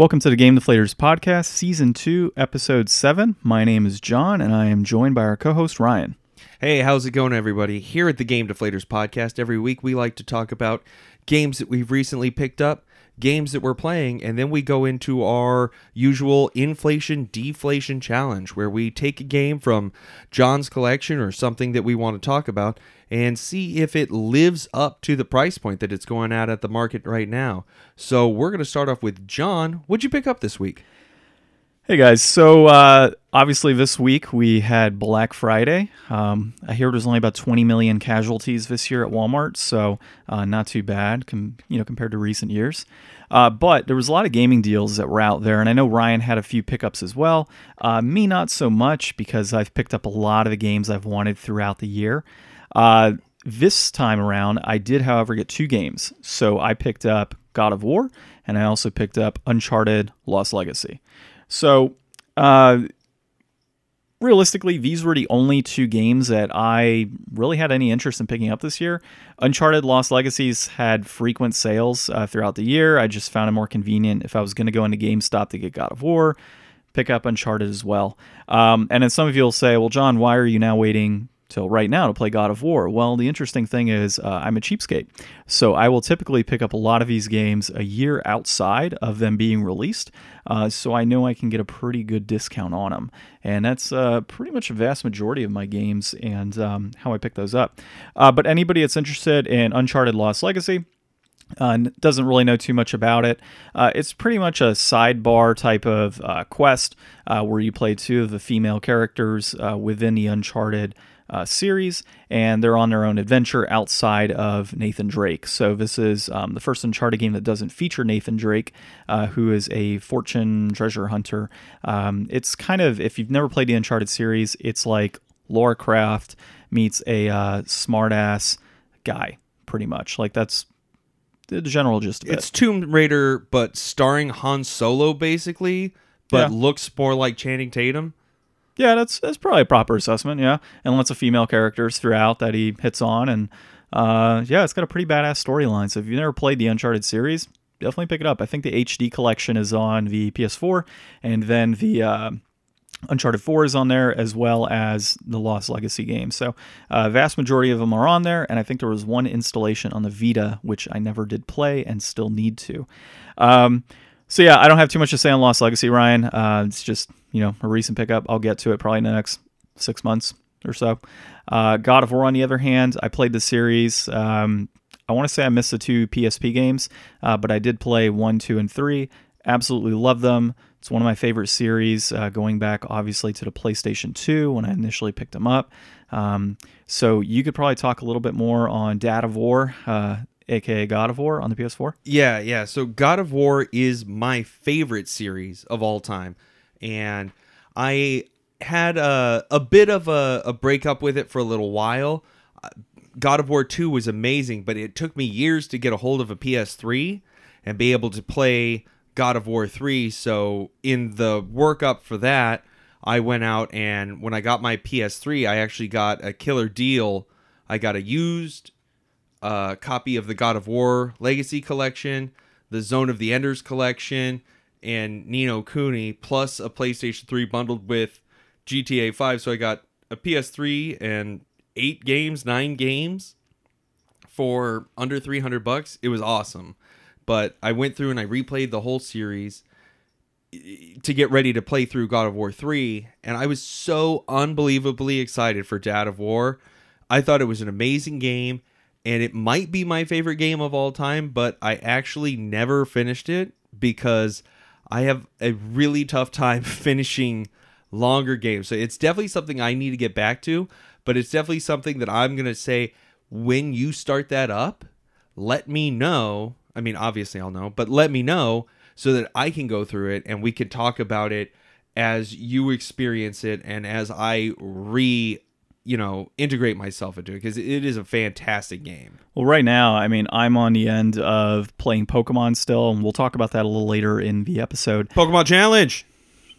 Welcome to the Game Deflators podcast, season two, episode seven. My name is John, and I am joined by our co-host Ryan. Hey, how's it going, everybody? Here at the Game Deflators podcast, every week we like to talk about games that we've recently picked up, games that we're playing, and then we go into our usual inflation deflation challenge where we take a game from John's collection or something that we want to talk about and see if it lives up to the price point that it's going at at the market right now. So we're going to start off with John. What'd you pick up this week? Hey guys, so uh, obviously this week we had Black Friday. Um, I hear there's only about 20 million casualties this year at Walmart, so uh, not too bad, com- you know, compared to recent years. Uh, but there was a lot of gaming deals that were out there, and I know Ryan had a few pickups as well. Uh, me, not so much because I've picked up a lot of the games I've wanted throughout the year. Uh, this time around, I did, however, get two games. So I picked up God of War, and I also picked up Uncharted Lost Legacy. So, uh, realistically, these were the only two games that I really had any interest in picking up this year. Uncharted Lost Legacies had frequent sales uh, throughout the year. I just found it more convenient if I was going to go into GameStop to get God of War, pick up Uncharted as well. Um, and then some of you will say, well, John, why are you now waiting till right now to play God of War. Well, the interesting thing is uh, I'm a cheapskate, so I will typically pick up a lot of these games a year outside of them being released, uh, so I know I can get a pretty good discount on them, and that's uh, pretty much a vast majority of my games and um, how I pick those up. Uh, but anybody that's interested in Uncharted Lost Legacy. Uh, doesn't really know too much about it. Uh, it's pretty much a sidebar type of uh, quest uh, where you play two of the female characters uh, within the Uncharted uh, series, and they're on their own adventure outside of Nathan Drake. So this is um, the first Uncharted game that doesn't feature Nathan Drake, uh, who is a fortune treasure hunter. Um, it's kind of if you've never played the Uncharted series, it's like Lara Croft meets a uh, smartass guy, pretty much. Like that's the general gist of It's. Tomb Raider, but starring Han Solo, basically, but Yeah. looks more like Channing Tatum. Yeah, that's that's probably a proper assessment. Yeah, and lots of female characters throughout that he hits on, and uh, yeah, it's got a pretty badass storyline. So if you've never played the Uncharted series, definitely pick it up. I think the HD collection is on the PS4, and then the uh, Uncharted 4 is on there as well as the Lost Legacy game. So, uh, vast majority of them are on there, and I think there was one installation on the Vita which I never did play and still need to. Um, so yeah, I don't have too much to say on Lost Legacy, Ryan. Uh, it's just you know a recent pickup. I'll get to it probably in the next six months or so. Uh, God of War, on the other hand, I played the series. Um, I want to say I missed the two PSP games, uh, but I did play one, two, and three. Absolutely love them. It's one of my favorite series, uh, going back obviously to the PlayStation 2 when I initially picked them up. Um, so you could probably talk a little bit more on Dad of War, uh, aka God of War, on the PS4. Yeah, yeah. So God of War is my favorite series of all time, and I had a a bit of a, a breakup with it for a little while. Uh, God of War 2 was amazing, but it took me years to get a hold of a PS3 and be able to play God of War 3. So, in the workup for that, I went out and when I got my PS3, I actually got a killer deal. I got a used uh, copy of the God of War Legacy Collection, the Zone of the Enders Collection, and Ni no Kuni, plus a PlayStation 3 bundled with GTA 5. So I got a PS3 and eight games, nine games for under 300 bucks. It was awesome. But I went through and I replayed the whole series to get ready to play through God of War 3 and I was so unbelievably excited for Dad of War. I thought it was an amazing game and it might be my favorite game of all time, but I actually never finished it because I have a really tough time finishing longer games. So it's definitely something I need to get back to, but it's definitely something that I'm going to say when you start that up, let me know. I mean, obviously I'll know, but let me know so that I can go through it and we can talk about it as you experience it and as I re you know integrate myself into it because it is a fantastic game Well, right now, I mean, I'm on the end of playing Pokemon still, and we'll talk about that a little later in the episode. pokemon challenge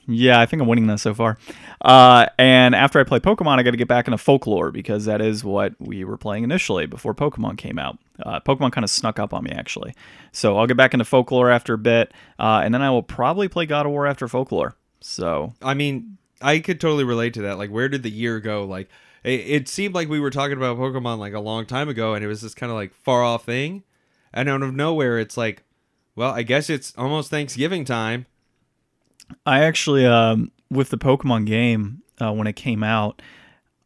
Yeah, I think I'm winning that so far. Uh, and after I play Pokemon, I got to get back into Folklore because that is what we were playing initially before Pokemon came out. Uh, Pokemon kind of snuck up on me actually, so I'll get back into Folklore after a bit, uh, and then I will probably play God of War after Folklore. So I mean, I could totally relate to that. Like, where did the year go? Like, it, it seemed like we were talking about Pokemon like a long time ago, and it was this kind of like far off thing, and out of nowhere, it's like, well, I guess it's almost Thanksgiving time. I actually, um, with the Pokemon game, uh, when it came out,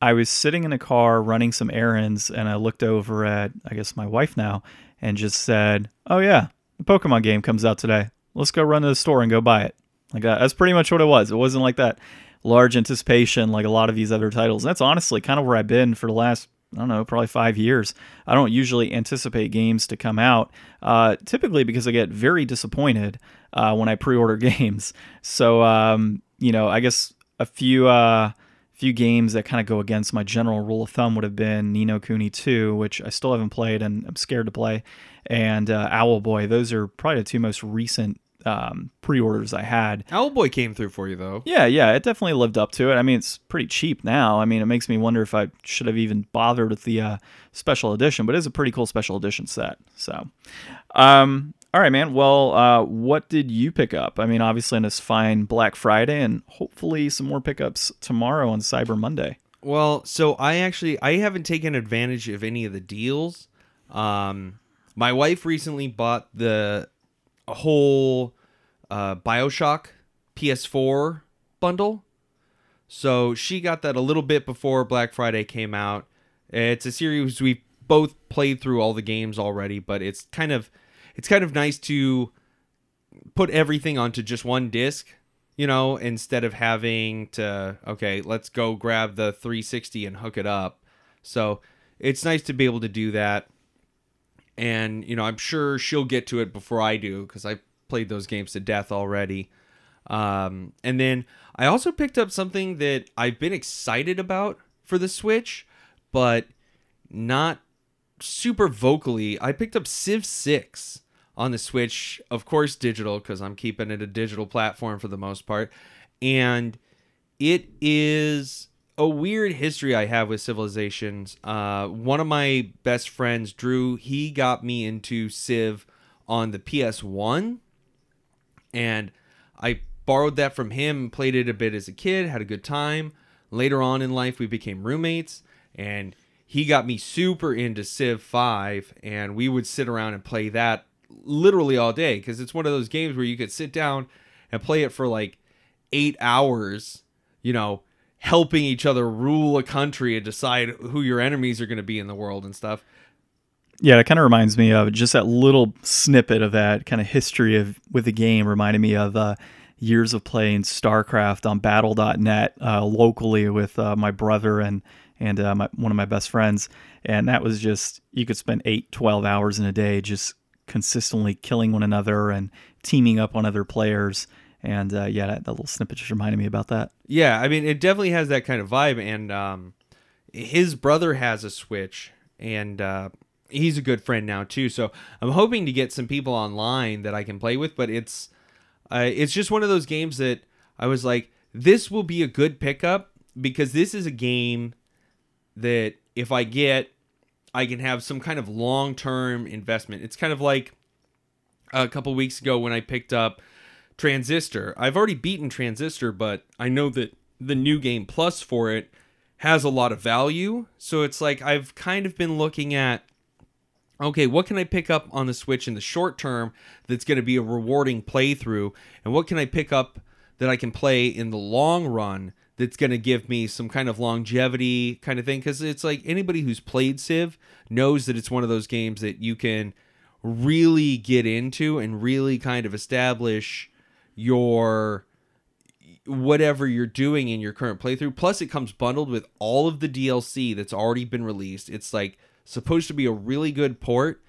I was sitting in a car running some errands, and I looked over at, I guess, my wife now, and just said, "Oh yeah, the Pokemon game comes out today. Let's go run to the store and go buy it." Like that. That's pretty much what it was. It wasn't like that large anticipation like a lot of these other titles. And that's honestly kind of where I've been for the last I don't know, probably five years. I don't usually anticipate games to come out, uh, typically because I get very disappointed uh, when I pre-order games. So, um, you know, I guess a few uh, few games that kind of go against my general rule of thumb would have been Ni no Kuni 2, which I still haven't played and I'm scared to play, and uh, Owlboy. Those are probably the two most recent um, pre-orders I had. Owlboy came through for you though. Yeah, yeah, it definitely lived up to it. I mean, it's pretty cheap now. I mean, it makes me wonder if I should have even bothered with the uh, special edition, but it's a pretty cool special edition set. So, um, all right, man. Well, uh, what did you pick up? I mean, obviously, on this fine Black Friday, and hopefully some more pickups tomorrow on Cyber Monday. Well, so I actually I haven't taken advantage of any of the deals. Um, my wife recently bought the whole uh, Bioshock PS4 bundle. So she got that a little bit before Black Friday came out. It's a series we both played through all the games already, but it's kind of it's kind of nice to put everything onto just one disc, you know, instead of having to okay, let's go grab the 360 and hook it up. So, it's nice to be able to do that. And, you know, I'm sure she'll get to it before I do cuz I played those games to death already. Um, and then I also picked up something that I've been excited about for the Switch, but not super vocally. I picked up Civ 6 on the Switch, of course, digital, because I'm keeping it a digital platform for the most part. And it is a weird history I have with civilizations. Uh, one of my best friends, Drew, he got me into Civ on the PS1 and I borrowed that from him, played it a bit as a kid, had a good time. Later on in life, we became roommates, and he got me super into Civ 5, and we would sit around and play that literally all day because it's one of those games where you could sit down and play it for like eight hours, you know, helping each other rule a country and decide who your enemies are going to be in the world and stuff. Yeah, it kind of reminds me of just that little snippet of that kind of history of with the game reminded me of uh, years of playing StarCraft on Battle.net uh, locally with uh, my brother and and uh, my, one of my best friends, and that was just you could spend eight, 12 hours in a day just consistently killing one another and teaming up on other players. And uh, yeah, that, that, little snippet just reminded me about that. Yeah, I mean, it definitely has that kind of vibe. And um, his brother has a Switch, and uh, he's a good friend now too. So I'm hoping to get some people online that I can play with. But it's uh, it's just one of those games that I was like, this will be a good pickup because this is a game that if I get, I can have some kind of long term investment. It's kind of like a couple weeks ago when I picked up Transistor. I've already beaten Transistor, but I know that the new game plus for it has a lot of value. So it's like I've kind of been looking at okay, what can I pick up on the Switch in the short term that's going to be a rewarding playthrough? And what can I pick up that I can play in the long run that's going to give me some kind of longevity kind of thing? Because it's like anybody who's played Civ knows that it's one of those games that you can really get into and really kind of establish your whatever you're doing in your current playthrough plus it comes bundled with all of the DLC that's already been released it's like supposed to be a really good port.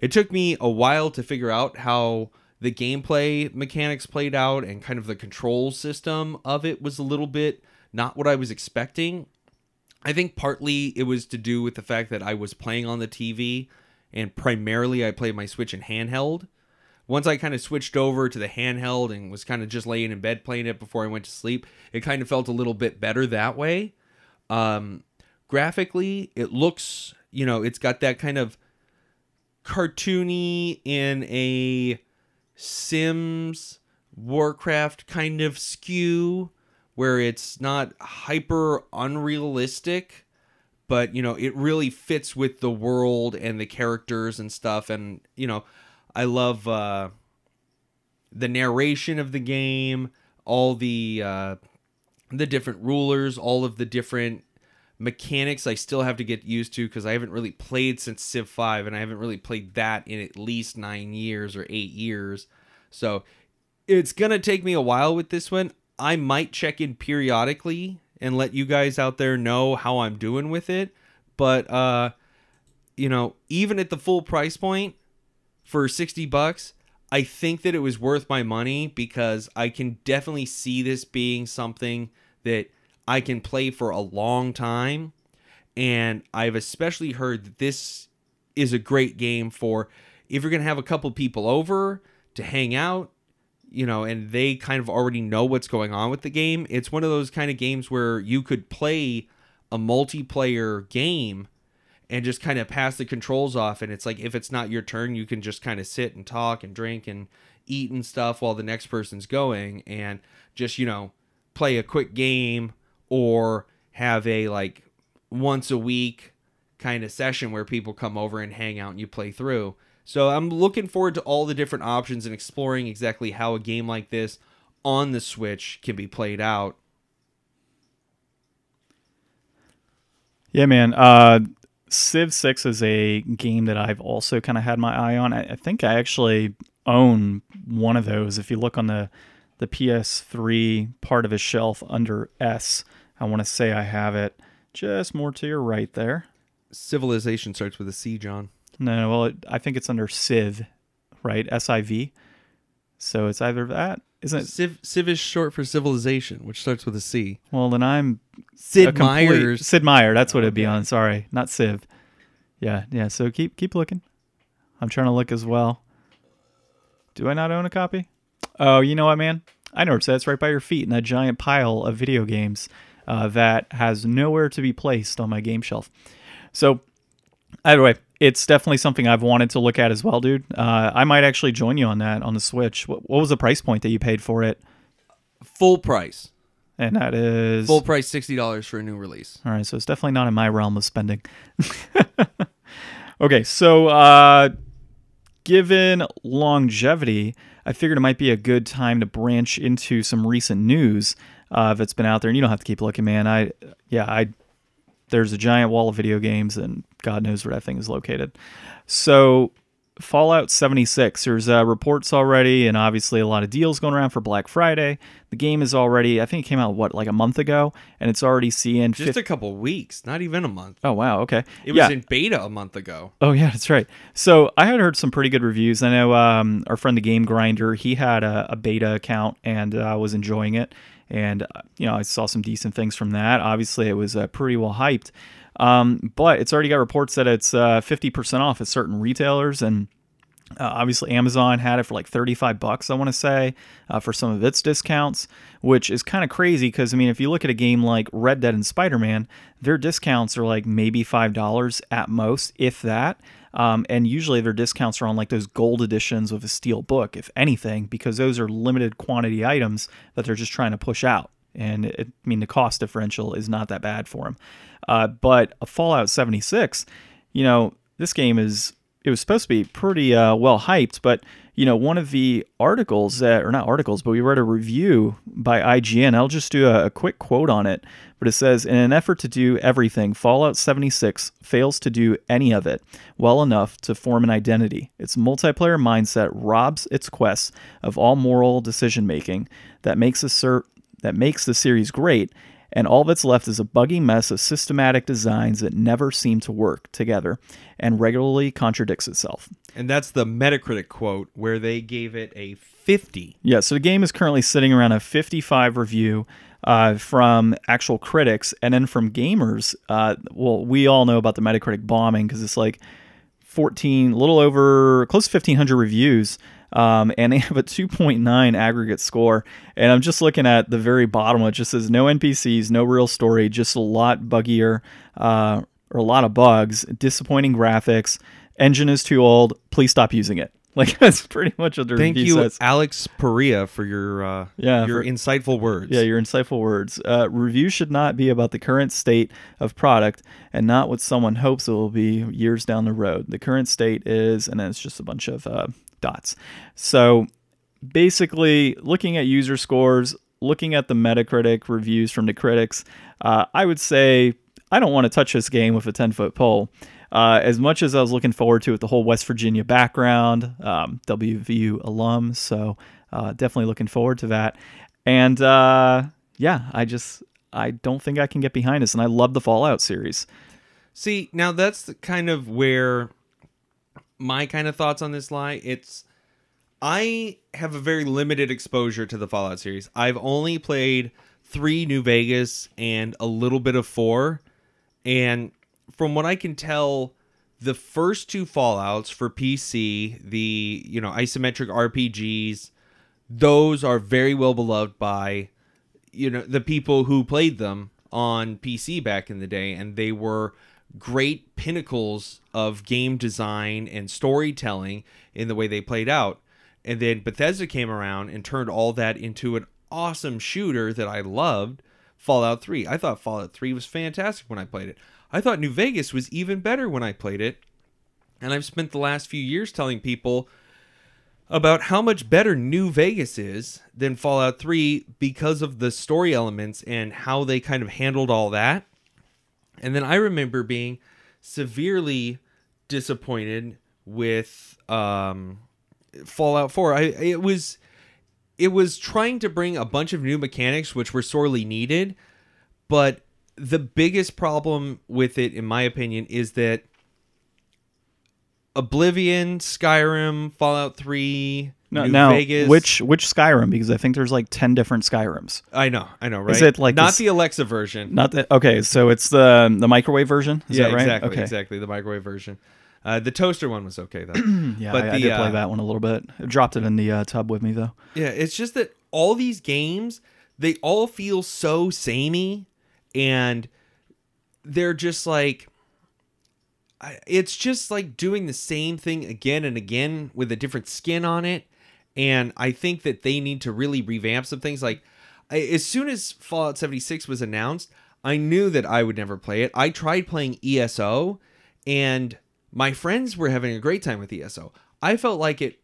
It took me a while to figure out how the gameplay mechanics played out and kind of the control system of it was a little bit not what I was expecting. I think partly it was to do with the fact that I was playing on the TV and primarily I played my Switch in handheld. once I kind of switched over to the handheld and was kind of just laying in bed playing it before I went to sleep, it kind of felt a little bit better that way. Um, graphically, it looks, you know, it's got that kind of cartoony in a Sims Warcraft kind of skew where it's not hyper unrealistic but you know it really fits with the world and the characters and stuff. And you know i love uh the narration of the game all the uh the different rulers all of the different mechanics i still have to get used to because i haven't really played since civ 5 and i haven't really played that in at least nine years or eight years so it's gonna take me a while with this one i might check in periodically and let you guys out there know how I'm doing with it. But uh you know, even at the full price point for 60 bucks, I think that it was worth my money because I can definitely see this being something that I can play for a long time. And I've especially heard that this is a great game for if you're going to have a couple people over to hang out you know, and they kind of already know what's going on with the game. It's one of those kind of games where you could play a multiplayer game and just kind of pass the controls off. And it's like, if it's not your turn, you can just kind of sit and talk and drink and eat and stuff while the next person's going and just, you know, play a quick game or have a like once a week kind of session where people come over and hang out and you play through. So I'm looking forward to all the different options and exploring exactly how a game like this on the Switch can be played out. Yeah, man. Uh, Civ 6 is a game that I've also kind of had my eye on. I, I, think I actually own one of those. If you look on the, the PS3 part of his shelf under S, I want to say I have it just more to your right there. Civilization starts with a C, John. No, well, it, I think it's under Civ, right? S I V. So it's either that, isn't it? Civ, Civ is short for civilization, which starts with a C. Well, then I'm Sid complete, Meier's. Sid Meier. That's what it'd be on. Sorry, not Civ. Yeah, yeah. So keep keep looking. I'm trying to look as well. Do I not own a copy? Oh, you know what, man? I know where it's at. It's right by your feet in that giant pile of video games uh, that has nowhere to be placed on my game shelf. So, either way, it's definitely something I've wanted to look at as well, dude. Uh, I might actually join you on that on the Switch. What, what was the price point that you paid for it? Full price. And that is full price sixty dollars for a new release. All right, so it's definitely not in my realm of spending. okay, so uh, given longevity, I figured it might be a good time to branch into some recent news uh, that's been out there. And you don't have to keep looking, man. I yeah, I there's a giant wall of video games, and God knows where that thing is located. So, Fallout 76, there's uh, reports already, and obviously a lot of deals going around for Black Friday. The game is already, I think it came out, what, like a month ago? And it's already seeing. Just a couple weeks, not even a month. Oh, wow. Okay. It yeah. was in beta a month ago. Oh, yeah, that's right. So, I had heard some pretty good reviews. I know um, our friend, the Game Grinder, he had a, a beta account and uh, was enjoying it and uh, you know I saw some decent things from that. Obviously, it was uh, pretty well hyped, um, but it's already got reports that it's uh, 50% off at certain retailers and. Uh, obviously, Amazon had it for like 35 bucks, I want to say, uh, for some of its discounts, which is kind of crazy because, I mean, if you look at a game like Red Dead and Spider Man, their discounts are like maybe $5 at most, if that. Um, and usually their discounts are on like those gold editions with a steel book, if anything, because those are limited quantity items that they're just trying to push out. And it, I mean, the cost differential is not that bad for them. Uh, but a Fallout 76, you know, this game is it was supposed to be pretty uh, well hyped, but you know, one of the articles that, or not articles, but we read a review by IGN. I'll just do a, a, quick quote on it. But it says, in an effort to do everything, Fallout 76 fails to do any of it well enough to form an identity. Its multiplayer mindset robs its quests of all moral decision making that makes a ser- that makes the series great and all that's left is a buggy mess of systematic designs that never seem to work together and regularly contradicts itself. And that's the Metacritic quote where they gave it a 50. Yeah, so the game is currently sitting around a 55 review uh, from actual critics and then from gamers. Uh, well, we all know about the Metacritic bombing because it's like 14, a little over, close to 1,500 reviews um, and they have a 2.9 aggregate score. And I'm just looking at the very bottom. It just says no NPCs, no real story, just a lot buggier uh, or a lot of bugs, disappointing graphics. Engine is too old. Please stop using it. Like that's pretty much what the Thank review you, says. Alex Perea, for your uh, Yeah, your for- insightful words. Yeah, your insightful words. Uh, reviews should not be about the current state of product and not what someone hopes it will be years down the road. The current state is, and then it's just a bunch of uh, dots. So basically, looking at user scores, looking at the Metacritic reviews from the critics, uh, I would say I don't want to touch this game with a 10 foot pole. Uh, as much as I was looking forward to it, the whole West Virginia background, um, WVU alum, so uh, definitely looking forward to that. And uh, yeah, I just I don't think I can get behind this, and I love the Fallout series. See, now that's the kind of where my kind of thoughts on this lie. It's I have a very limited exposure to the Fallout series. I've only played 3 New Vegas and a little bit of 4 and from what I can tell the first two Fallouts for PC, the, you know, isometric RPGs, those are very well beloved by you know the people who played them on PC back in the day and they were great pinnacles of game design and storytelling in the way they played out. And then Bethesda came around and turned all that into an awesome shooter that I loved Fallout 3 I thought Fallout 3 was fantastic when I played it. I thought New Vegas was even better when I played it. And I've spent the last few years telling people about how much better New Vegas is than Fallout 3 because of the story elements and how they kind of handled all that. And then I remember being severely disappointed with um, Fallout 4. I it was it was trying to bring a bunch of new mechanics which were sorely needed, but the biggest problem with it in my opinion is that Oblivion, Skyrim, Fallout 3, No, New now, Vegas. which which Skyrim? Because I think there's like ten different Skyrims. I know, I know, right? Is it like not this- the Alexa version? Not that okay. So it's the the microwave version. Is yeah, that right? exactly, Okay. exactly. The microwave version. Uh, the toaster one was okay though. Yeah, But I, I did uh, play that one a little bit. I dropped it in the uh, tub with me though. yeah, it's just that all these games they all feel so samey, and they're just like. It's just like doing the same thing again and again with a different skin on it. And I think that they need to really revamp some things. Like, I, as soon as Fallout 76 was announced, I knew that I would never play it. I tried playing ESO, and my friends were having a great time with ESO. I felt like it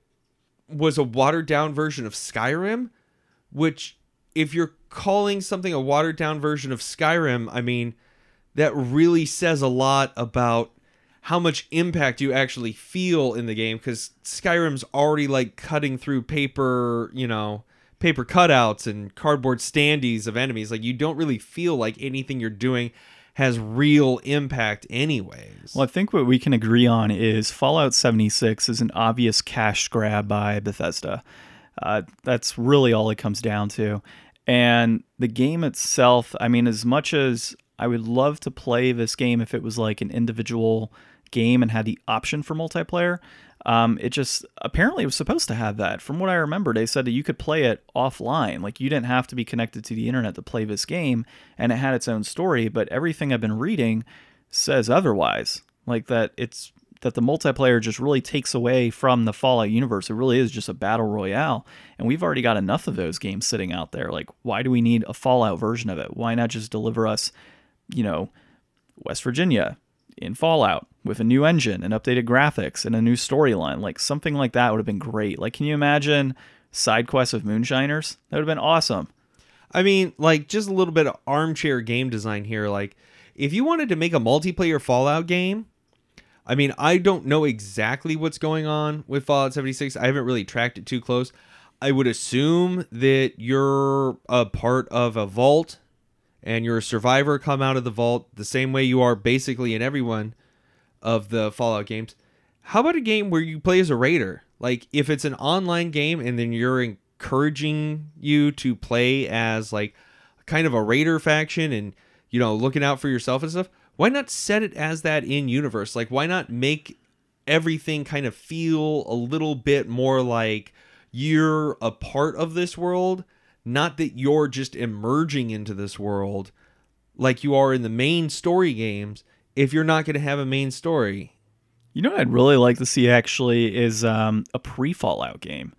was a watered down version of Skyrim, which, if you're calling something a watered down version of Skyrim, I mean, that really says a lot about how much impact you actually feel in the game because Skyrim's already like cutting through paper, you know, paper cutouts and cardboard standees of enemies. Like you don't really feel like anything you're doing has real impact anyways. Well, I think what we can agree on is Fallout 76 is an obvious cash grab by Bethesda. Uh, that's really all it comes down to. And the game itself, I mean, as much as I would love to play this game if it was like an individual game and had the option for multiplayer, um, it just apparently was supposed to have that. From what I remember, they said that you could play it offline. Like you didn't have to be connected to the internet to play this game, and it had its own story. But everything I've been reading says otherwise. Like that it's that the multiplayer just really takes away from the Fallout universe. It really is just a battle royale, and we've already got enough of those games sitting out there. Like, why do we need a Fallout version of it? Why not just deliver us, you know, West Virginia in Fallout with a new engine and updated graphics and a new storyline? Like something like that would have been great. Like, can you imagine side quests of Moonshiners? That would have been awesome. I mean, like just a little bit of armchair game design here. Like, if you wanted to make a multiplayer Fallout game, I mean, I don't know exactly what's going on with Fallout 76. I haven't really tracked it too close. I would assume that you're a part of a vault and you're a survivor come out of the vault the same way you are basically in every one of the Fallout games. How about a game where you play as a raider? Like if it's an online game and then you're encouraging you to play as like kind of a raider faction and you know looking out for yourself and stuff, why not set it as that in universe? Like why not make everything kind of feel a little bit more like you're a part of this world, not that you're just emerging into this world like you are in the main story games if you're not going to have a main story. You know what I'd really like to see actually is um, a pre Fallout game.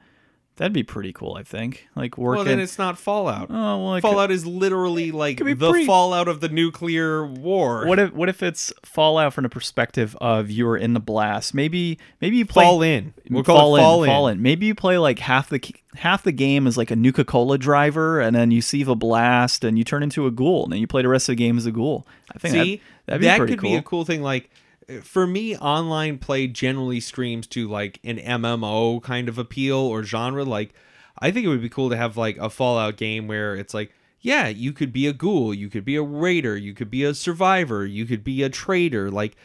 That'd be pretty cool, I think. Like working. Well, then it's not Fallout. oh well, it could- Fallout is literally like the pre- fallout of the nuclear war. What if what if it's Fallout from the perspective of you are in the blast? Maybe maybe you play fall in? We'll call fall it in, fall in. fall in. Maybe you play like half the half the game is like a Nuka Cola driver, and then you see the blast, and you turn into a ghoul, and then you play the rest of the game as a ghoul. I think See, that, that'd be that pretty could cool. be a cool thing. Like for me, online play generally screams to like an MMO kind of appeal or genre. Like I think it would be cool to have like a Fallout game where it's like, yeah, you could be a ghoul, you could be a raider, you could be a survivor, you could be a trader. Like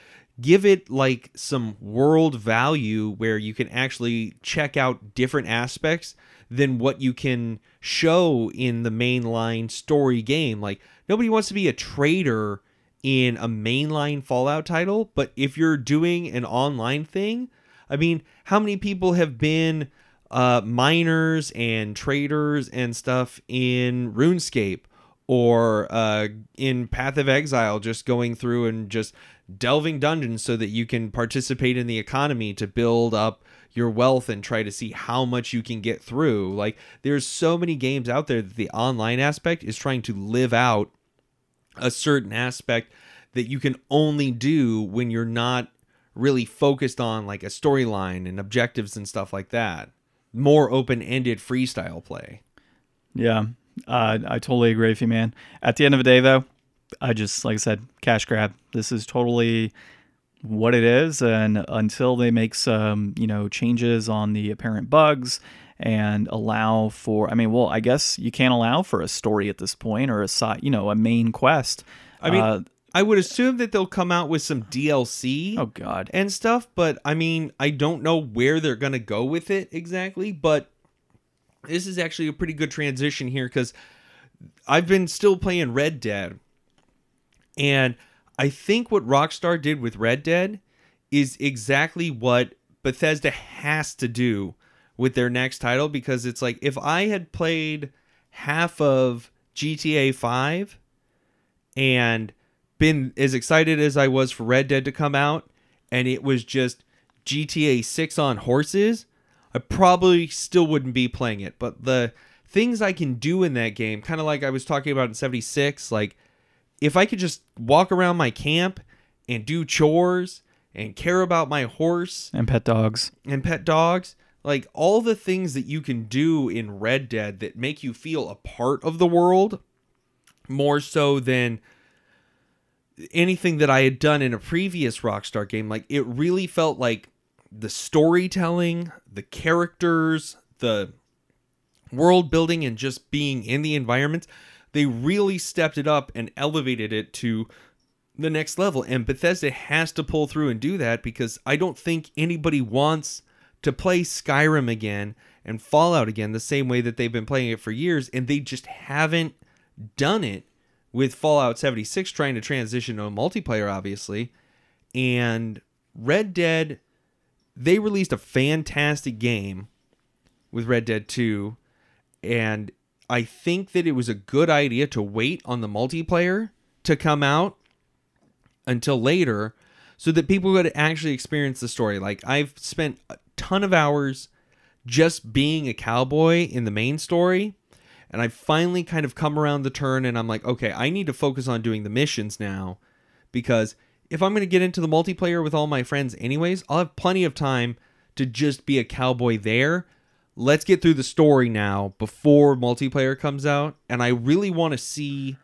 give it like some world value where you can actually check out different aspects than what you can show in the mainline story game. Like nobody wants to be a trader in a mainline Fallout title, but if you're doing an online thing, I mean, how many people have been uh, miners and traders and stuff in RuneScape or uh, in Path of Exile, just going through and just delving dungeons so that you can participate in the economy to build up your wealth and try to see how much you can get through. Like, there's so many games out there that the online aspect is trying to live out a certain aspect that you can only do when you're not really focused on like a storyline and objectives and stuff like that. More open-ended freestyle play. Yeah, uh, I totally agree with you, man. At the end of the day, though, I just like I said, cash grab. This is totally what it is, and until they make some, you know, changes on the apparent bugs and allow for, I mean, well, I guess you can't allow for a story at this point or a side, you know, a main quest. I mean, Uh, I would assume that they'll come out with some DLC oh god, and stuff, but I mean, I don't know where they're going to go with it exactly, but this is actually a pretty good transition here cuz I've been still playing Red Dead. And I think what Rockstar did with Red Dead is exactly what Bethesda has to do with their next title because it's like if I had played half of GTA 5 and been as excited as I was for Red Dead to come out and it was just GTA 6 on horses, I probably still wouldn't be playing it. But the things I can do in that game, kind of like I was talking about in 76, like if I could just walk around my camp and do chores and care about my horse and pet dogs. and pet dogs, like all the things that you can do in Red Dead that make you feel a part of the world more so than anything that I had done in a previous Rockstar game. Like it really felt like the storytelling, the characters, the world building, and just being in the environment, they really stepped it up and elevated it to the next level. And Bethesda has to pull through and do that because I don't think anybody wants to play Skyrim again and Fallout again the same way that they've been playing it for years. And they just haven't done it with Fallout 76 trying to transition to a multiplayer, obviously. And Red Dead, they released a fantastic game with Red Dead 2. And I think that it was a good idea to wait on the multiplayer to come out until later so that people could actually experience the story. Like I've spent ton of hours just being a cowboy in the main story and I finally kind of come around the turn and I'm like, okay, I need to focus on doing the missions now because if I'm going to get into the multiplayer with all my friends anyways, I'll have plenty of time to just be a cowboy there. Let's get through the story now before multiplayer comes out and I really want to see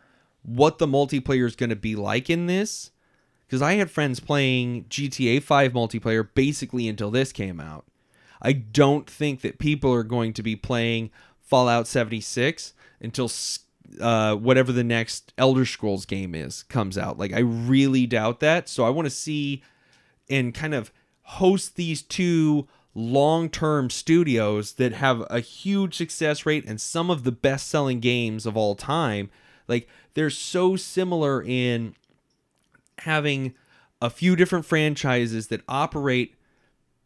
what the multiplayer is going to be like in this because I had friends playing GTA 5 multiplayer basically until this came out. I don't think that people are going to be playing Fallout 76 until uh, whatever the next Elder Scrolls game is comes out. Like I really doubt that. So I want to see and kind of host these two long-term studios that have a huge success rate and some of the best-selling games of all time. Like they're so similar in having a few different franchises that operate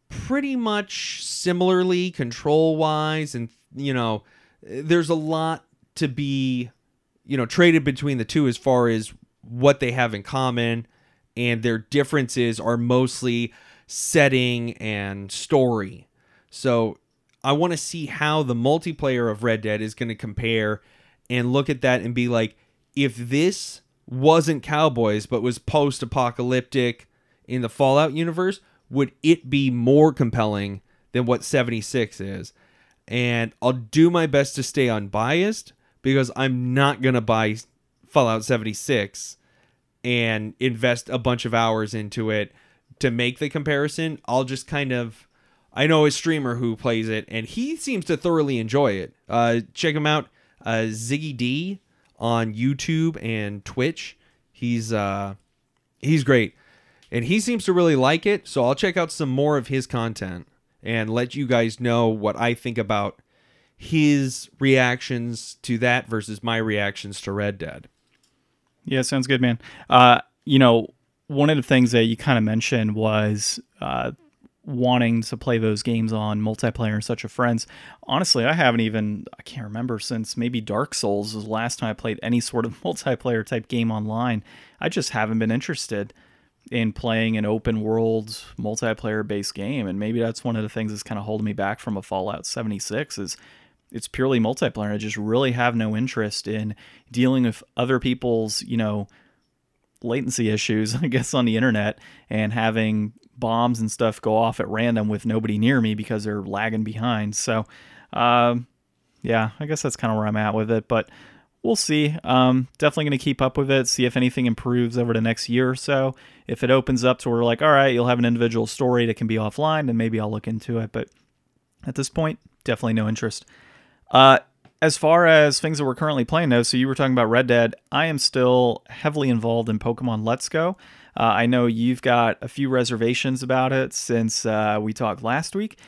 pretty much similarly control wise, and you know, there's a lot to be, you know, traded between the two as far as what they have in common, and their differences are mostly setting and story. So I want to see how the multiplayer of Red Dead is going to compare and look at that and be like, if this wasn't Cowboys but was post apocalyptic in the Fallout universe, would it be more compelling than what 76 is? And I'll do my best to stay unbiased because I'm not going to buy Fallout 76 and invest a bunch of hours into it to make the comparison. I'll just kind of I know a streamer who plays it and he seems to thoroughly enjoy it. Uh, check him out, uh, Ziggy D on YouTube and Twitch. He's uh, he's great, and he seems to really like it. So I'll check out some more of his content and let you guys know what I think about his reactions to that versus my reactions to Red Dead. Yeah, sounds good, man. Uh, you know, one of the things that you kind of mentioned was uh, wanting to play those games on multiplayer and such a friends. Honestly, I haven't even I can't remember since maybe Dark Souls was the last time I played any sort of multiplayer type game online. I just haven't been interested in playing an open world multiplayer based game and maybe that's one of the things that's kind of holding me back from a Fallout 76 is it's purely multiplayer. I just really have no interest in dealing with other people's, you know, latency issues, I guess, on the internet and having bombs and stuff go off at random with nobody near me because they're lagging behind. So, um, yeah, I guess that's kind of where I'm at with it. But we'll see. Um, definitely going to keep up with it, see if anything improves over the next year or so. If it opens up to where we're like, all right, you'll have an individual story that can be offline, then maybe I'll look into it. But at this point, definitely no interest. Uh, as far as things that we're currently playing, though, so you were talking about Red Dead. I am still heavily involved in Pokemon Let's Go. Uh, I know you've got a few reservations about it since uh, we talked last week.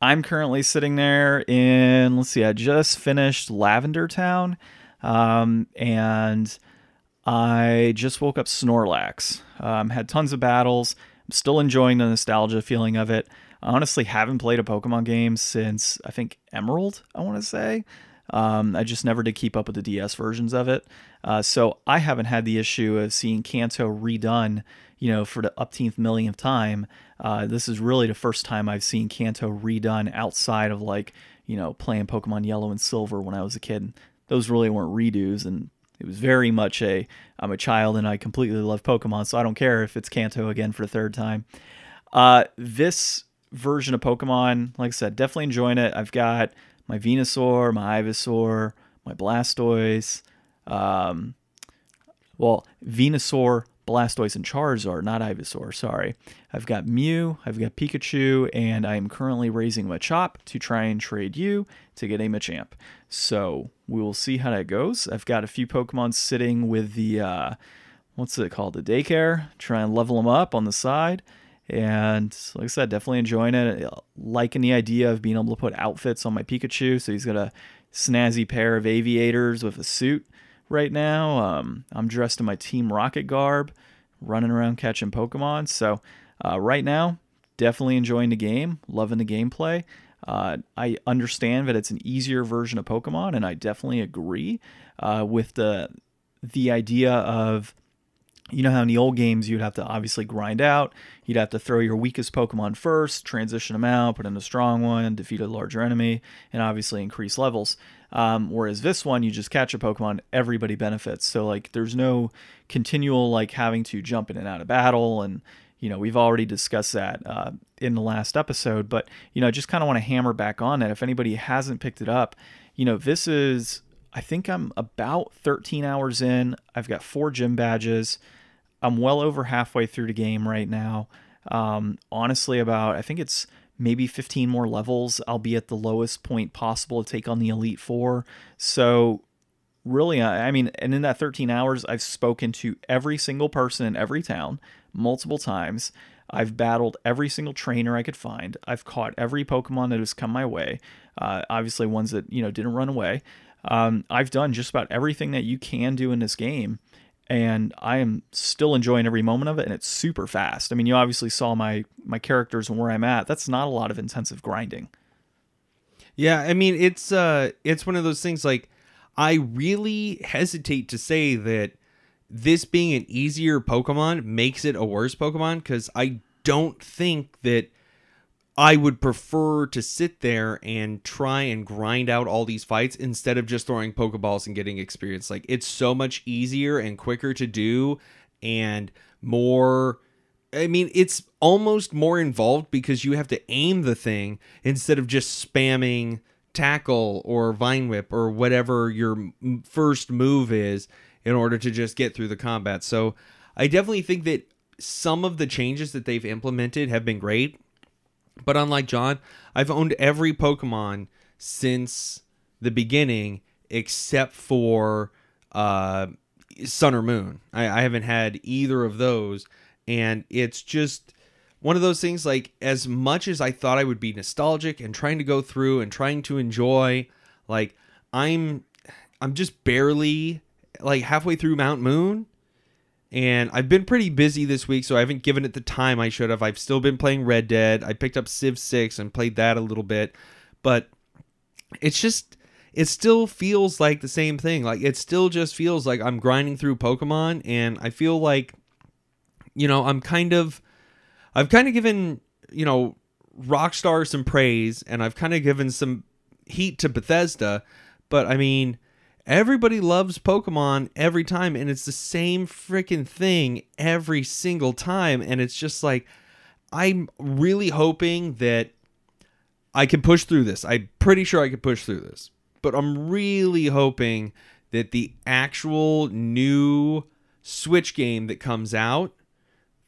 I'm currently sitting there in, let's see, I just finished Lavender Town, um, and I just woke up Snorlax. Um, had tons of battles. I'm still enjoying the nostalgia feeling of it. I honestly haven't played a Pokemon game since I think Emerald, I want to say. Um, I just never did keep up with the DS versions of it. Uh, so I haven't had the issue of seeing Kanto redone, you know, for the upteenth millionth time. Uh, this is really the first time I've seen Kanto redone outside of like, you know, playing Pokemon Yellow and Silver when I was a kid. Those really weren't redos, and it was very much a I'm a child and I completely love Pokemon, so I don't care if it's Kanto again for the third time. Uh, this version of Pokemon, like I said, definitely enjoying it. I've got my Venusaur, my Ivysaur, my Blastoise. Um, well, Venusaur, Blastoise, and Charizard, not Ivysaur, sorry. I've got Mew, I've got Pikachu, and I am currently raising Machop to try and trade you to get a Machamp. So we will see how that goes. I've got a few Pokemon sitting with the, uh, what's it called, the daycare, try and level them up on the side. And like I said, definitely enjoying it. Liking the idea of being able to put outfits on my Pikachu. So he's got a snazzy pair of aviators with a suit right now. Um, I'm dressed in my Team Rocket garb, running around catching Pokemon. So uh, right now, definitely enjoying the game, loving the gameplay. Uh, I understand that it's an easier version of Pokemon, and I definitely agree uh, with the the idea of you know how in the old games you'd have to obviously grind out. You'd have to throw your weakest Pokemon first, transition them out, put in a strong one, defeat a larger enemy, and obviously increase levels. Um, whereas this one, you just catch a Pokemon, everybody benefits. So like, there's no continual like having to jump in and out of battle, and you know we've already discussed that uh, in the last episode. But you know, I just kind of want to hammer back on that. If anybody hasn't picked it up, you know, this is I think I'm about 13 hours in. I've got four gym badges. I'm well over halfway through the game right now. Um, honestly, about I think it's maybe 15 more levels. I'll be at the lowest point possible to take on the Elite Four. So, really, I mean, and in that 13 hours, I've spoken to every single person in every town multiple times. I've battled every single trainer I could find. I've caught every Pokemon that has come my way. Uh, obviously, ones that you know didn't run away. Um, I've done just about everything that you can do in this game and I am still enjoying every moment of it and it's super fast. I mean, you obviously saw my my characters and where I'm at. That's not a lot of intensive grinding. Yeah, I mean it's uh it's one of those things like I really hesitate to say that this being an easier Pokemon makes it a worse Pokemon cuz I don't think that I would prefer to sit there and try and grind out all these fights instead of just throwing Pokeballs and getting experience. Like it's so much easier and quicker to do and more I mean, it's almost more involved because you have to aim the thing instead of just spamming tackle or vine whip or whatever your first move is in order to just get through the combat. So, I definitely think that some of the changes that they've implemented have been great. But unlike John, I've owned every Pokemon since the beginning except for uh, Sun or Moon. I, I haven't had either of those and it's just one of those things like as much as I thought I would be nostalgic and trying to go through and trying to enjoy like I'm I'm just barely like halfway through Mount Moon and I've been pretty busy this week so I haven't given it the time I should have. I've still been playing Red Dead. I picked up Civ 6 and played that a little bit, but it's just it still feels like the same thing. Like it still just feels like I'm grinding through Pokemon and I feel like you know, I'm kind of I've kind of given, you know, Rockstar some praise and I've kind of given some heat to Bethesda, but I mean, everybody loves Pokemon every time and it's the same freaking thing every single time and it's just like I'm really hoping that I can push through this. I'm pretty sure I can push through this. But I'm really hoping that the actual new Switch game that comes out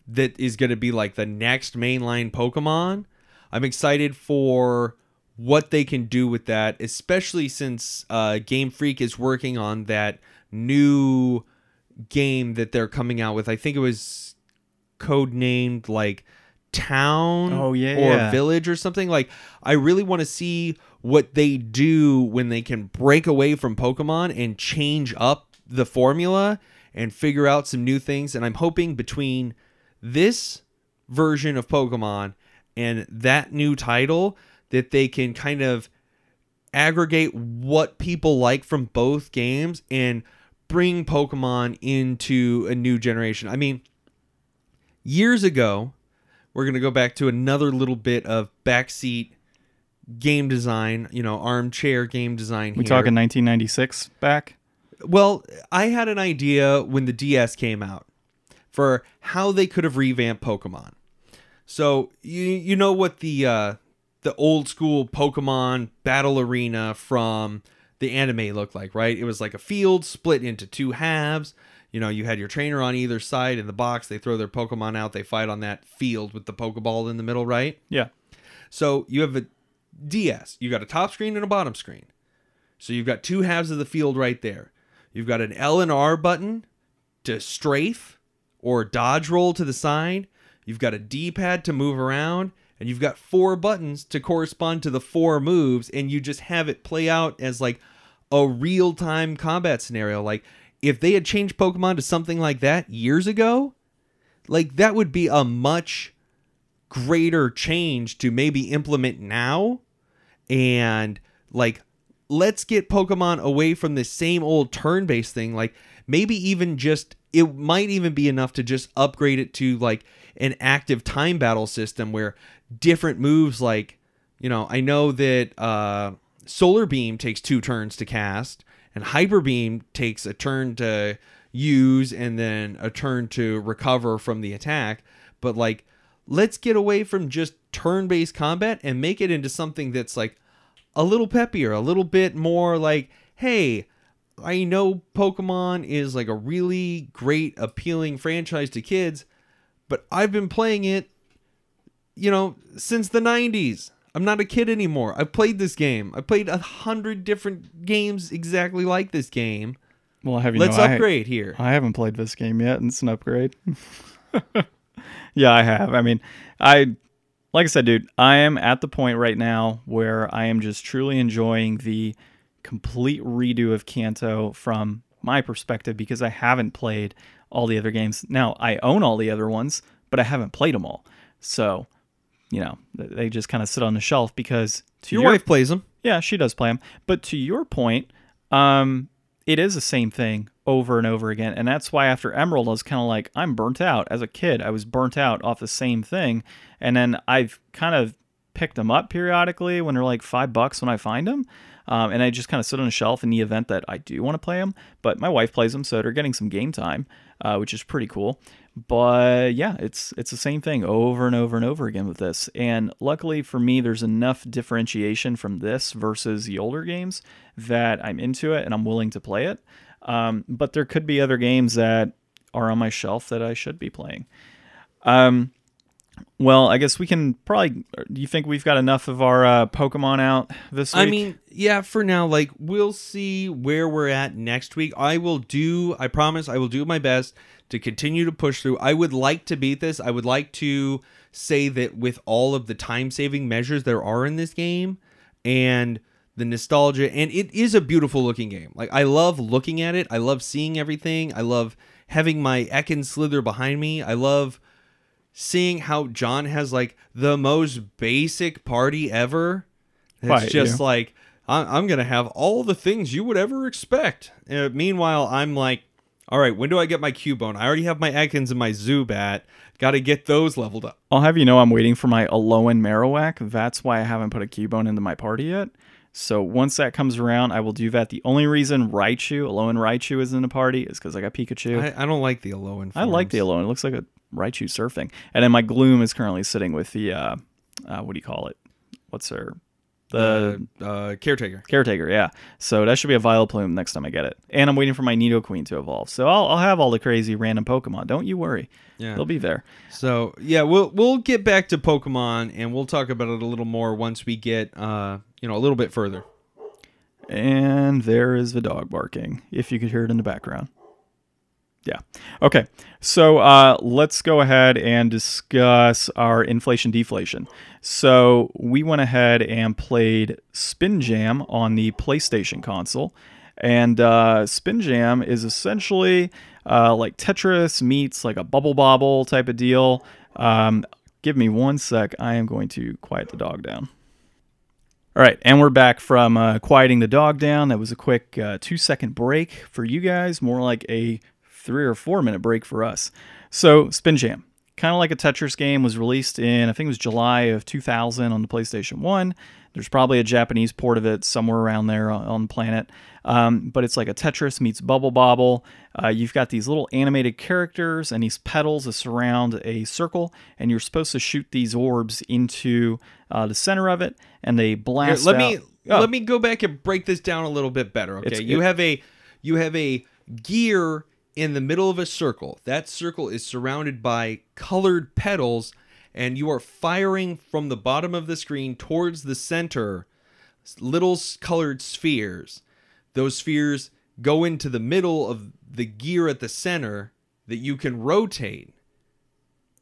that is going to be like the next mainline Pokemon. I'm excited for what they can do with that, especially since uh, Game Freak is working on that new game that they're coming out with. I think it was code named like Town oh, yeah, or yeah. Village or something. Like, I really want to see what they do when they can break away from Pokemon and change up the formula and figure out some new things. And I'm hoping between this version of Pokemon and that new title that they can kind of aggregate what people like from both games and bring Pokemon into a new generation. I mean, years ago, we're going to go back to another little bit of backseat game design, you know, armchair game design. We here. talking 1996 back? Well, I had an idea when the DS came out for how they could have revamped Pokemon. So you you know what the uh, the old school Pokemon battle arena from the anime looked like, right? It was like a field split into two halves. You know, you had your trainer on either side in the box. They throw their Pokemon out. They fight on that field with the Pokeball in the middle, right? Yeah. So you have a DS. You've got a top screen and a bottom screen. So you've got two halves of the field right there. You've got an L and R button to strafe or dodge roll to the side. You've got a D pad to move around, and you've got four buttons to correspond to the four moves, and you just have it play out as like a real time combat scenario. Like, if they had changed Pokemon to something like that years ago, like that would be a much greater change to maybe implement now. And like, let's get Pokemon away from the same old turn based thing. Like, maybe even just it might even be enough to just upgrade it to like an active time battle system where different moves like you know i know that uh solar beam takes two turns to cast and hyper beam takes a turn to use and then a turn to recover from the attack. But like let's get away from just turn-based combat and make it into something that's like a little peppier a little bit more like hey I know Pokemon is like a really great, appealing franchise to kids, but I've been playing it, you know, since the 90s. I'm not a kid anymore. I've played this game. I played a hundred different games exactly like this game. Well, have you Let's know, upgrade here. I, I haven't played this game yet, and it's an upgrade. yeah, I have. I mean, I like I said, dude, I am at the point right now where I am just truly enjoying the complete redo of Kanto from my perspective because I haven't played all the other games. Now I own all the other ones, but I haven't played them all. So, you know, they just kind of sit on the shelf because to Your your wife plays them. yeah, she does play them. But to your point, um, it is the same thing over and over again. And that's why after Emerald, I was kind of like, I'm burnt out. As a kid, I was burnt out off the same thing. And then I've kind of picked them up periodically when they're like five bucks when I find them. Um, and I just kind of sit on a shelf in the event that I do want to play them. But my wife plays them, so they're getting some game time, uh, which is pretty cool. But yeah, it's it's the same thing over and over and over again with this. And luckily for me, there's enough differentiation from this versus the older games that I'm into it and I'm willing to play it. Um, but there could be other games that are on my shelf that I should be playing. Um, well, I guess we can probably. Do you think we've got enough of our uh, Pokemon out this week? I mean, yeah, for now, like we'll see where we're at next week. I will do, I promise, I will do my best to continue to push through. I would like to beat this. I would like to say that with all of the time saving measures there are in this game and the nostalgia, and it is a beautiful looking game. Like, I love looking at it, I love seeing everything, I love having my Ekans Slither behind me, I love seeing how John has like the most basic party ever. It's just you. like I'm, I'm gonna have all the things you would ever expect. Uh, meanwhile, I'm like, all right, when do I get my Cubone? I already have my Ekans and my Zubat. Got to get those leveled up. I'll have you know I'm waiting for my Alolan Marowak. That's why I haven't put a Cubone into my party yet. So once that comes around, I will do that. The only reason Raichu, Alolan Raichu, is in the party is because I got Pikachu. I, I don't like the Alolan. I like the forms. Alolan. It looks like a Raichu surfing. And then my Gloom is currently sitting with the uh, uh what do you call it? What's her the uh, uh, caretaker. caretaker? Yeah. So that should be a Vileplume next time I get it. And I'm waiting for my Nidoqueen to evolve. So I'll I'll have all the crazy random Pokemon. Don't you worry. Yeah. They'll be there. So yeah, we'll we'll get back to Pokemon and we'll talk about it a little more once we get uh you know a little bit further. And there is the dog barking, if you could hear it in the background. Yeah. Okay. So uh, let's go ahead and discuss our inflation deflation. So we went ahead and played Spin Jam on the PlayStation console. And uh, Spin Jam is essentially uh, like Tetris meets like a Bubble Bobble type of deal. Um, give me one sec. I am going to quiet the dog down. All right, and we're back from uh, quieting the dog down. That was a quick uh, two second break for you guys, more like a three or four minute break for us. So, Spin Jam, kind of like a Tetris game, was released in, I think it was July of 2000 on the PlayStation 1. There's probably a Japanese port of it somewhere around there on, the planet. Um, but it's like a Tetris meets Bubble Bobble. Uh, you've got these little animated characters and these petals that surround a circle, and you're supposed to shoot these orbs into uh, the center of it, and they Here, blast. let out- me Oh. let me go back and break this down a little bit better. Okay, It's- you it- have a you have a gear in the middle of a circle. That circle is surrounded by colored petals, and you are firing from the bottom of the screen towards the center. Little colored spheres. Those spheres go into the middle of the gear at the center that you can rotate.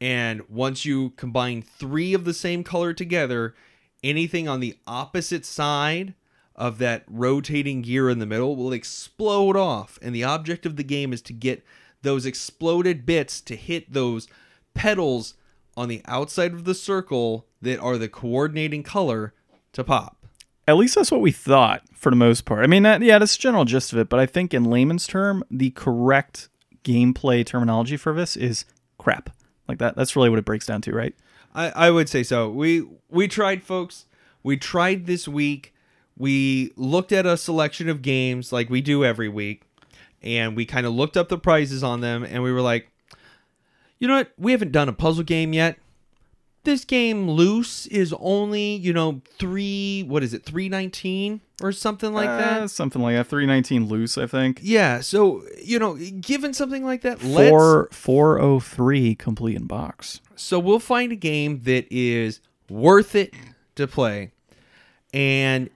And once you combine three of the same color together, anything on the opposite side of that rotating gear in the middle will explode off. And the object of the game is to get those exploded bits to hit those petals on the outside of the circle that are the coordinating color to pop. At least that's what we thought for the most part. I mean, that, yeah, that's the general gist of it. But I think in layman's term, the correct gameplay terminology for this is crap. Like that. That's really what it breaks down to, right? I, I would say so. We we tried, folks. We tried this week. We looked at a selection of games like we do every week, and we kind of looked up the prices on them, and we were like, you know what? We haven't done a puzzle game yet. This game loose is only you know three. What is it? Three nineteen or something like Uh, that. Something like that. 319 loose, I think. Yeah. So you know, given something like that, let's Four, 403 complete in box. So we'll find a game that is worth it to play. And,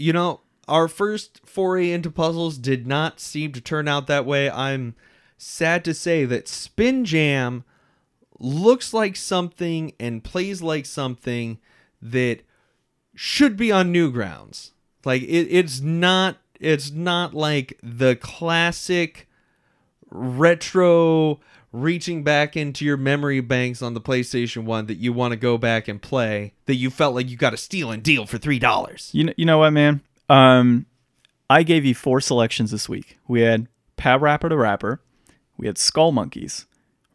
you know, our first foray into puzzles did not seem to turn out that way. I'm sad to say that Spin Jam looks like something and plays like something that should be on Newgrounds. Like, it, it's not It's not like the classic retro reaching back into your memory banks on the PlayStation 1 that you want to go back and play that you felt like you got a steal and deal for $3. You know, you know what, man? Um, I gave you four selections this week. We had PaRappa the Rapper, we had Skull Monkeys,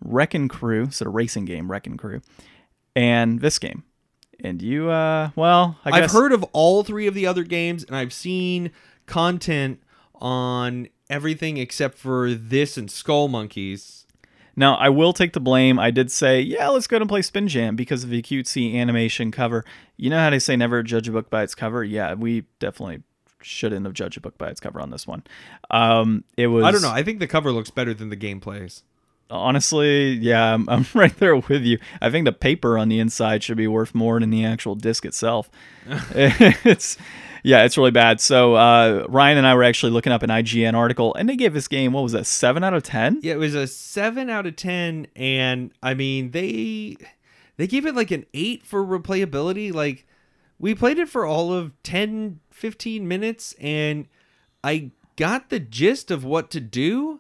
Wrecking Crew, it's a racing game, Wrecking Crew, and this game. And you, uh, well, I I've heard of all three of the other games and I've seen content on everything except for this and Skull Monkeys. Now, I will take the blame. I did say, yeah, let's go and play Spin Jam because of the cutesy animation cover. You know how they say never judge a book by its cover? Yeah, we definitely shouldn't have judged a book by its cover on this one. Um, it was. I don't know. I think the cover looks better than the game plays. Honestly, yeah, I'm, I'm right there with you. I think the paper on the inside should be worth more than the actual disc itself. it's yeah, it's really bad. So uh, Ryan and I were actually looking up an IGN article, and they gave this game what was that seven out of ten? Yeah, it was a seven out of ten, and I mean they they gave it like an eight for replayability. Like we played it for all of 10, 15 minutes, and I got the gist of what to do,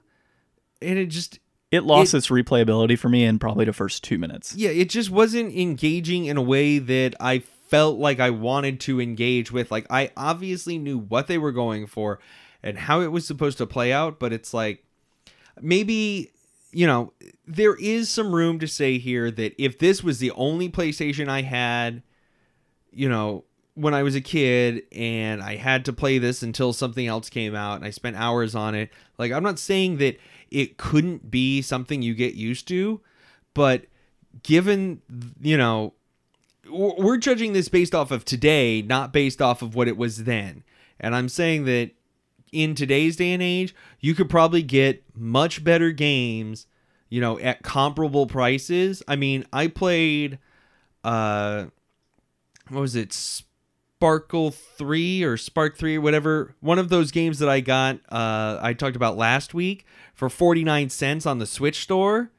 and it just It lost its replayability for me in probably the first two minutes. yeah, it just wasn't engaging in a way that I felt like I wanted to engage with. Like I obviously knew what they were going for and how it was supposed to play out, but it's like maybe you know, there is some room to say here that if this was the only PlayStation I had, you know, when I was a kid and I had to play this until something else came out and I spent hours on it, like I'm not saying that it couldn't be something you get used to, but given, you know, we're judging this based off of today, not based off of what it was then. And I'm saying that in today's day and age, you could probably get much better games, you know, at comparable prices. I mean, I played uh what was it? Sparkle 3 or Spark 3 or whatever. One of those games that I got uh I talked about last week for 49 cents on the Switch store.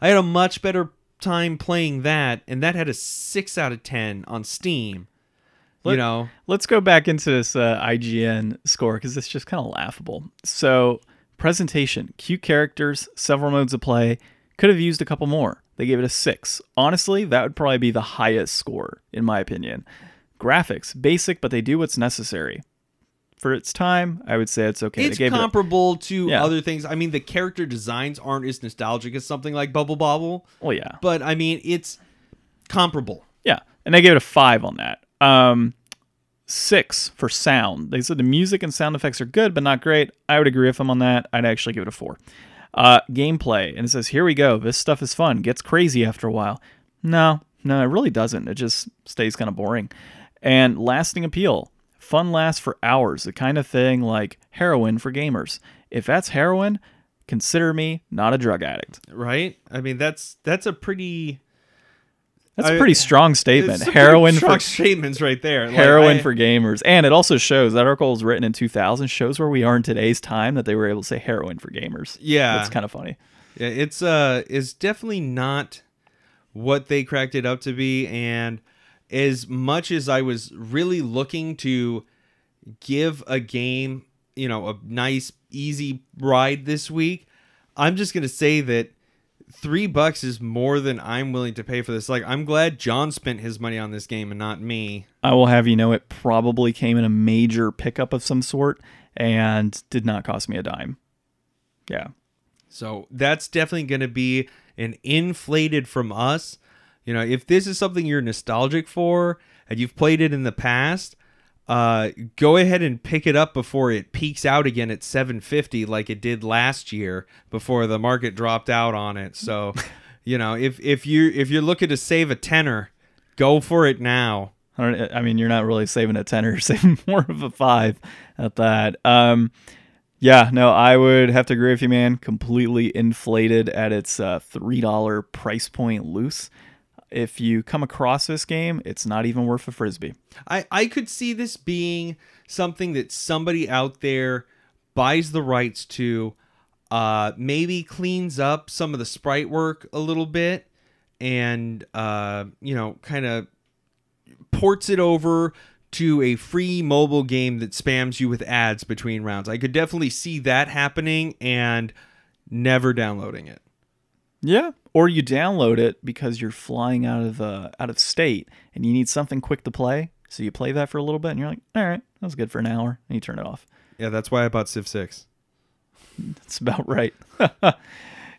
I had a much better time playing that and that had a 6 out of 10 on Steam. you know. Let's go back into this uh, IGN score because it's just kind of laughable. So, presentation, cute characters, several modes of play. Could have used a couple more. They gave it a six. Honestly, that would probably be the highest score, in my opinion. Graphics, basic, but they do what's necessary. For its time, I would say it's okay. it's gave it a- comparable to Yeah. other things. I mean, the character designs aren't as nostalgic as something like Bubble Bobble, well, yeah. but I mean, it's comparable. Yeah, and they gave it a five on that. Um, six for sound. They said the music and sound effects are good, but not great. I would agree with them on that. I'd actually give it a four. Uh, gameplay, and it says, "Here we go. This stuff is fun. Gets crazy after a while." No, no, it really doesn't. It just stays kind of boring. And lasting appeal. Fun lasts for hours. The kind of thing like heroin for gamers. If that's heroin, consider me not a drug addict. Right? I mean, that's that's a pretty That's I- a pretty strong statement. it's Heroin for strong statements right there. Like, heroin I- for gamers and it also shows that article was written in 2000 shows where we are in today's time that they were able to say heroin for gamers Yeah. that's kind of funny Yeah, it's uh it's definitely not what they cracked it up to be and as much as I was really looking to give a game, you know, a nice easy ride this week, I'm just going to say that 3 bucks is more than I'm willing to pay for this. Like I'm glad John spent his money on this game and not me. i will have you know it probably came in a major pickup of some sort and did not cost me a dime yeah So that's definitely going to be an inflated from us. You know, if this is something you're nostalgic for and you've played it in the past, uh, go ahead and pick it up before it peaks out again at 750 like it did last year before the market dropped out on it. So, you know, if if you if you're looking to save a tenner, go for it now. I, don't, I mean, you're not really saving a 10 or saving more of a 5 at that. Um, yeah, no, I would have to agree with you, man. Completely inflated at its uh, $3 price point loose. If you come across this game, it's not even worth a frisbee. I, I could see this being something that somebody out there buys the rights to, uh, maybe cleans up some of the sprite work a little bit, and uh, you know, kind of ports it over to a free mobile game that spams you with ads between rounds. I could definitely see that happening and never downloading it. Yeah, or you download it because you're flying out of uh, out of state and you need something quick to play. So you play that for a little bit and you're like, all right, that was good for an hour, and you turn it off. Yeah, that's why I bought Civ 6. That's about right.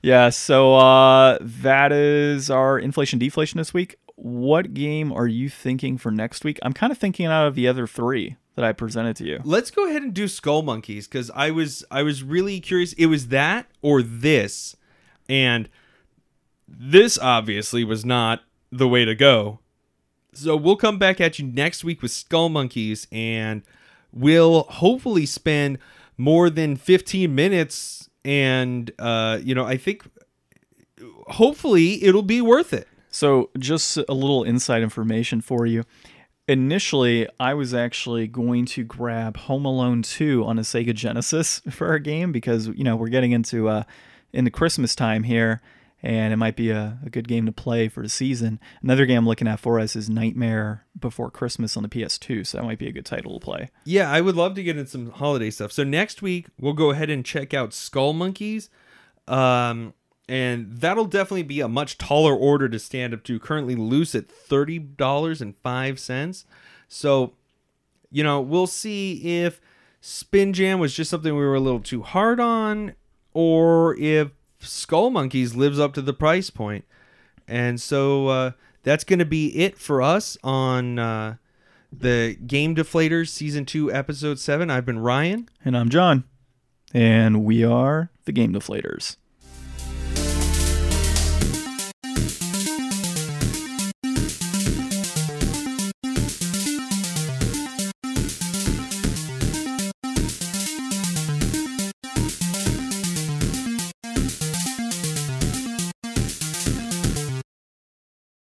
yeah, so uh, that is our inflation deflation this week. What game are you thinking for next week? I'm kind of thinking out of the other three that I presented to you. Let's go ahead and do Skull Monkeys because I was I was really curious. It was that or this, and this obviously was not the way to go. So we'll come back at you next week with Skull Monkeys, and we'll hopefully spend more than 15 minutes. And uh, you know, I think hopefully it'll be worth it. So, just a little inside information for you. Initially, I was actually going to grab Home Alone 2 on a Sega Genesis for our game because, you know, we're getting into uh into Christmas time here and it might be a, a good game to play for the season. Another game I'm looking at for us is Nightmare Before Christmas on the PS2, so that might be a good title to play. Yeah, I would love to get in some holiday stuff. So next week we'll go ahead and check out Skull Monkeys. Um and that'll definitely be a much taller order to stand up to. Currently loose at thirty dollars and five cents. So, you know, we'll see if Spin Jam was just something we were a little too hard on, or if Skull Monkeys lives up to the price point. And so uh, that's going to be it for us on uh, the Game Deflators Season 2, Episode 7. I've been Ryan. And I'm John, and we are the Game Deflators.